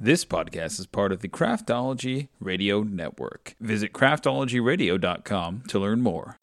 This podcast is part of the Craftology Radio Network. Visit craftologyradio.com to learn more.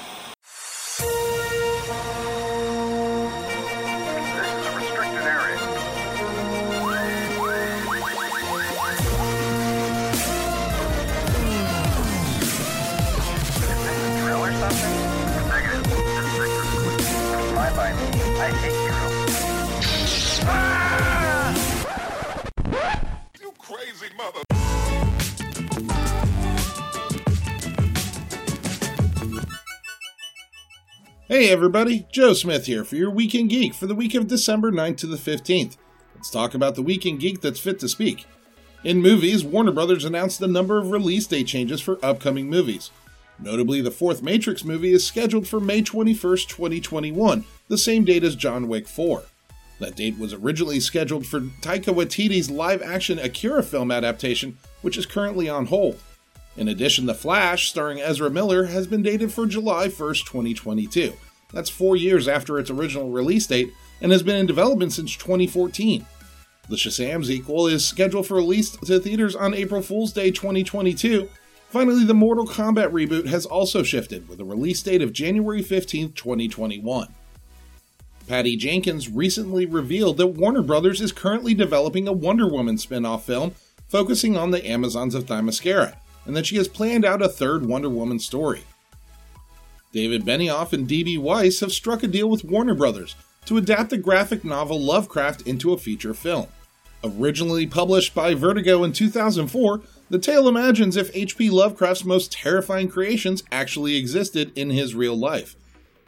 Hey everybody, Joe Smith here for your Week in Geek for the week of December 9th to the 15th. Let's talk about the Week in Geek that's fit to speak. In movies, Warner Brothers announced a number of release date changes for upcoming movies. Notably, the fourth Matrix movie is scheduled for May 21st, 2021, the same date as John Wick 4. That date was originally scheduled for Taika Waititi's live action Akira film adaptation, which is currently on hold. In addition, The Flash, starring Ezra Miller, has been dated for July 1st, 2022. That's four years after its original release date and has been in development since 2014. The Shazam sequel is scheduled for release to theaters on April Fool's Day 2022. Finally, the Mortal Kombat reboot has also shifted, with a release date of January 15, 2021. Patty Jenkins recently revealed that Warner Brothers is currently developing a Wonder Woman spin off film focusing on the Amazons of Themyscira, and that she has planned out a third Wonder Woman story. David Benioff and D.B. Weiss have struck a deal with Warner Brothers to adapt the graphic novel Lovecraft into a feature film. Originally published by Vertigo in 2004, the tale imagines if H.P. Lovecraft's most terrifying creations actually existed in his real life.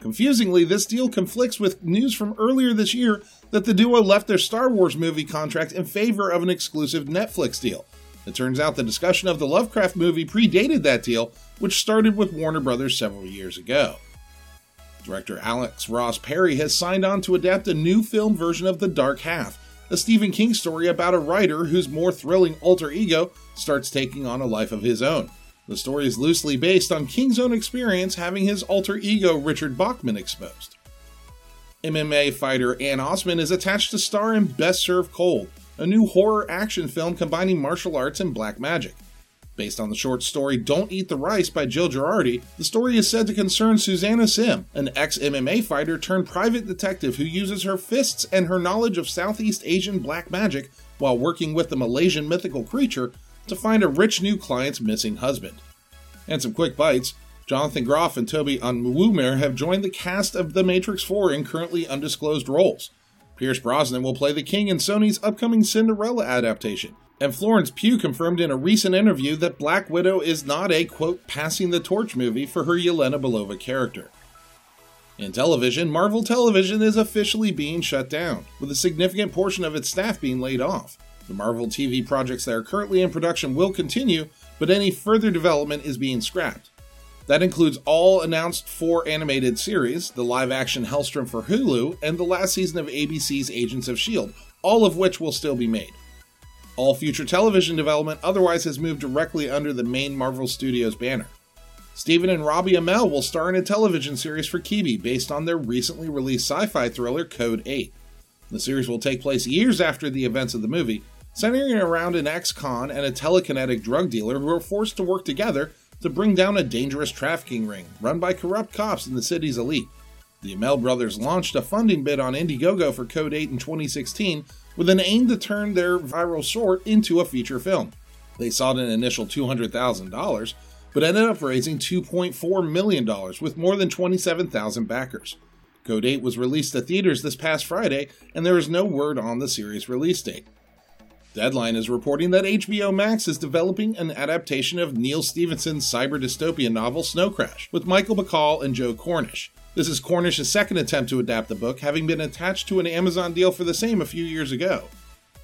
Confusingly, this deal conflicts with news from earlier this year that the duo left their Star Wars movie contract in favor of an exclusive Netflix deal. It turns out the discussion of the Lovecraft movie predated that deal, which started with Warner Brothers several years ago. Director Alex Ross Perry has signed on to adapt a new film version of The Dark Half, a Stephen King story about a writer whose more thrilling alter ego starts taking on a life of his own. The story is loosely based on King's own experience having his alter ego Richard Bachman exposed. MMA fighter Ann Osman is attached to star in Best Served Cold, a new horror action film combining martial arts and black magic. Based on the short story Don't Eat the Rice by Jill Girardi, the story is said to concern Susanna Sim, an ex MMA fighter turned private detective who uses her fists and her knowledge of Southeast Asian black magic while working with the Malaysian mythical creature to find a rich new client's missing husband. And some quick bites. Jonathan Groff and Toby Onwumere have joined the cast of The Matrix 4 in currently undisclosed roles. Pierce Brosnan will play the king in Sony's upcoming Cinderella adaptation. And Florence Pugh confirmed in a recent interview that Black Widow is not a, quote, passing the torch movie for her Yelena Belova character. In television, Marvel Television is officially being shut down, with a significant portion of its staff being laid off. The Marvel TV projects that are currently in production will continue, but any further development is being scrapped. That includes all announced four animated series, the live action Helstrom for Hulu, and the last season of ABC's Agents of S.H.I.E.L.D., all of which will still be made. All future television development otherwise has moved directly under the main Marvel Studios banner. Stephen and Robbie Amell will star in a television series for Quibi based on their recently released sci fi thriller Code 8. The series will take place years after the events of the movie, centering around an ex con and a telekinetic drug dealer who are forced to work together to bring down a dangerous trafficking ring run by corrupt cops in the city's elite. The Amell brothers launched a funding bid on Indiegogo for Code 8 in 2016 with an aim to turn their viral short into a feature film. They sought an initial $200,000, but ended up raising $2.4 million with more than 27,000 backers. Code 8 was released to theaters this past Friday, and there is no word on the series release date. Deadline is reporting that HBO Max is developing an adaptation of Neal Stephenson's cyber dystopian novel Snow Crash with Michael Bacall and Joe Cornish. This is Cornish's second attempt to adapt the book, having been attached to an Amazon deal for the same a few years ago.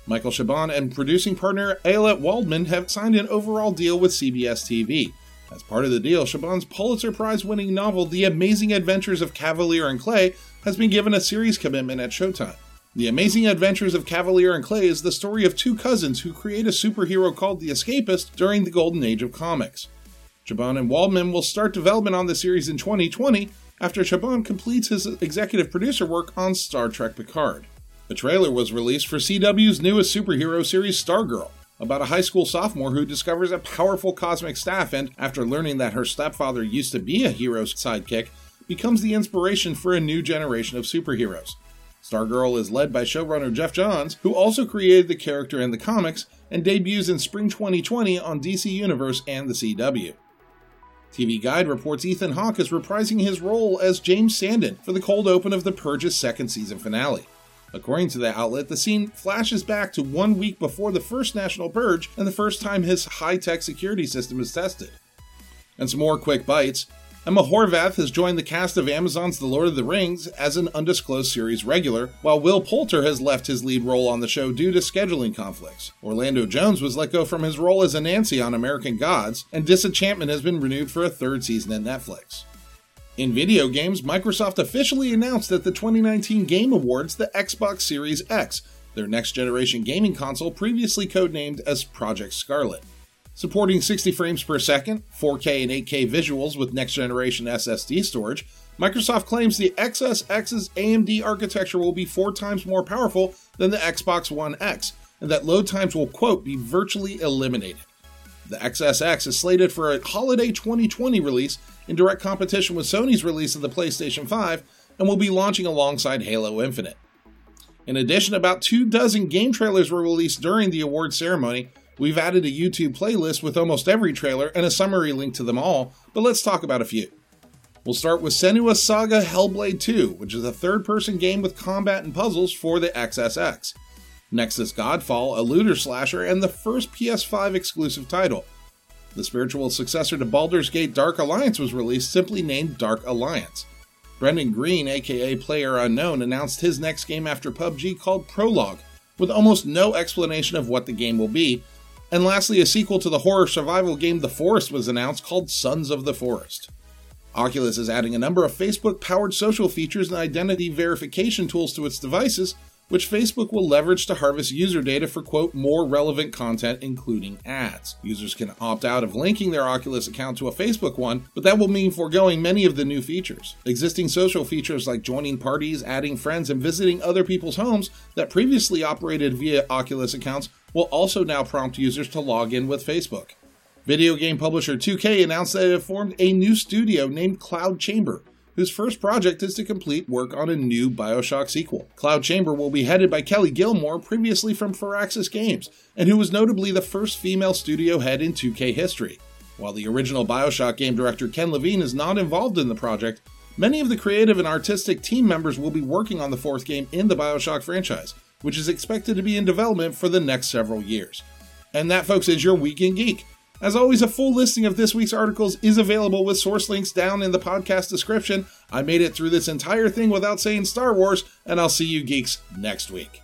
Michael Chabon and producing partner Ayelet Waldman have signed an overall deal with CBS TV. As part of the deal, Chabon's Pulitzer Prize winning novel The Amazing Adventures of Kavalier and Clay has been given a series commitment at Showtime. The Amazing Adventures of Kavalier and Clay is the story of two cousins who create a superhero called the Escapist during the golden age of comics. Chabon and Waldman will start development on the series in 2020 after Chabon completes his executive producer work on Star Trek Picard. A trailer was released for CW's newest superhero series, Stargirl. about a high school sophomore who discovers a powerful cosmic staff and, after learning that her stepfather used to be a hero's sidekick, becomes the inspiration for a new generation of superheroes. Stargirl is led by showrunner Geoff Johns, who also created the character in the comics and debuts in spring 2020 on DC Universe and the CW. TV Guide reports Ethan Hawke is reprising his role as James Sandin for the cold open of The Purge's second season finale. According to the outlet, the scene flashes back to one week before the first National Purge and the first time his high tech security system is tested. And some more quick bites. Ema Horvath has joined the cast of Amazon's The Lord of the Rings as an undisclosed series regular, while Will Poulter has left his lead role on the show due to scheduling conflicts. Orlando Jones was let go from his role as Anansi on American Gods, and Disenchantment has been renewed for a third season at Netflix. In video games, Microsoft officially announced at the 2019 Game Awards the Xbox Series X, their next generation gaming console previously codenamed as Project Scarlett. Supporting 60 frames per second, 4K and 8K visuals with next generation SSD storage, Microsoft claims the XSX's AMD architecture will be four times more powerful than the Xbox One X, and that load times will, quote, be virtually eliminated. The XSX is slated for a holiday 2020 release in direct competition with Sony's release of the PlayStation 5 and will be launching alongside Halo Infinite. In addition, about two dozen game trailers were released during the award ceremony, We've added a YouTube playlist with almost every trailer and a summary link to them all, but let's talk about a few. We'll start with Senua's Saga Hellblade 2, which is a third person game with combat and puzzles for the XSX. Next is Godfall, a looter slasher and the first PS5 exclusive title. The spiritual successor to Baldur's Gate Dark Alliance was released, simply named Dark Alliance. Brendan Greene, aka Player Unknown, announced his next game after PUBG called Prologue, with almost no explanation of what the game will be, and lastly, a sequel to the horror survival game The Forest was announced called Sons of the Forest. Oculus is adding a number of Facebook powered social features and identity verification tools to its devices, which Facebook will leverage to harvest user data for, quote, more relevant content, including ads. Users can opt out of linking their Oculus account to a Facebook one, but that will mean foregoing many of the new features. Existing social features like joining parties, adding friends, and visiting other people's homes that previously operated via Oculus accounts will also now prompt users to log in with Facebook. Video game publisher 2K announced that it had formed a new studio named Cloud Chamber, whose first project is to complete work on a new Bioshock sequel. Cloud Chamber will be headed by Kelly Gilmore, previously from Firaxis Games, and who was notably the first female studio head in 2K history. While the original Bioshock game director Ken Levine is not involved in the project, many of the creative and artistic team members will be working on the fourth game in the Bioshock franchise, which is expected to be in development for the next several years. And that, folks, is your Week in Geek. As always, a full listing of this week's articles is available with source links down in the podcast description. I made it through this entire thing without saying Star Wars, and I'll see you geeks next week.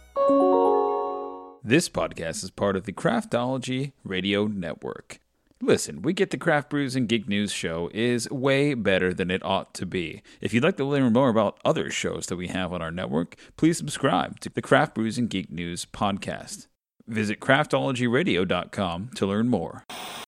This podcast is part of the Craftology Radio Network. Listen, We Get the Craft Brews and Geek News show is way better than it ought to be. If you'd like to learn more about other shows that we have on our network, please subscribe to the Craft Brews and Geek News podcast. Visit craftologyradio.com to learn more.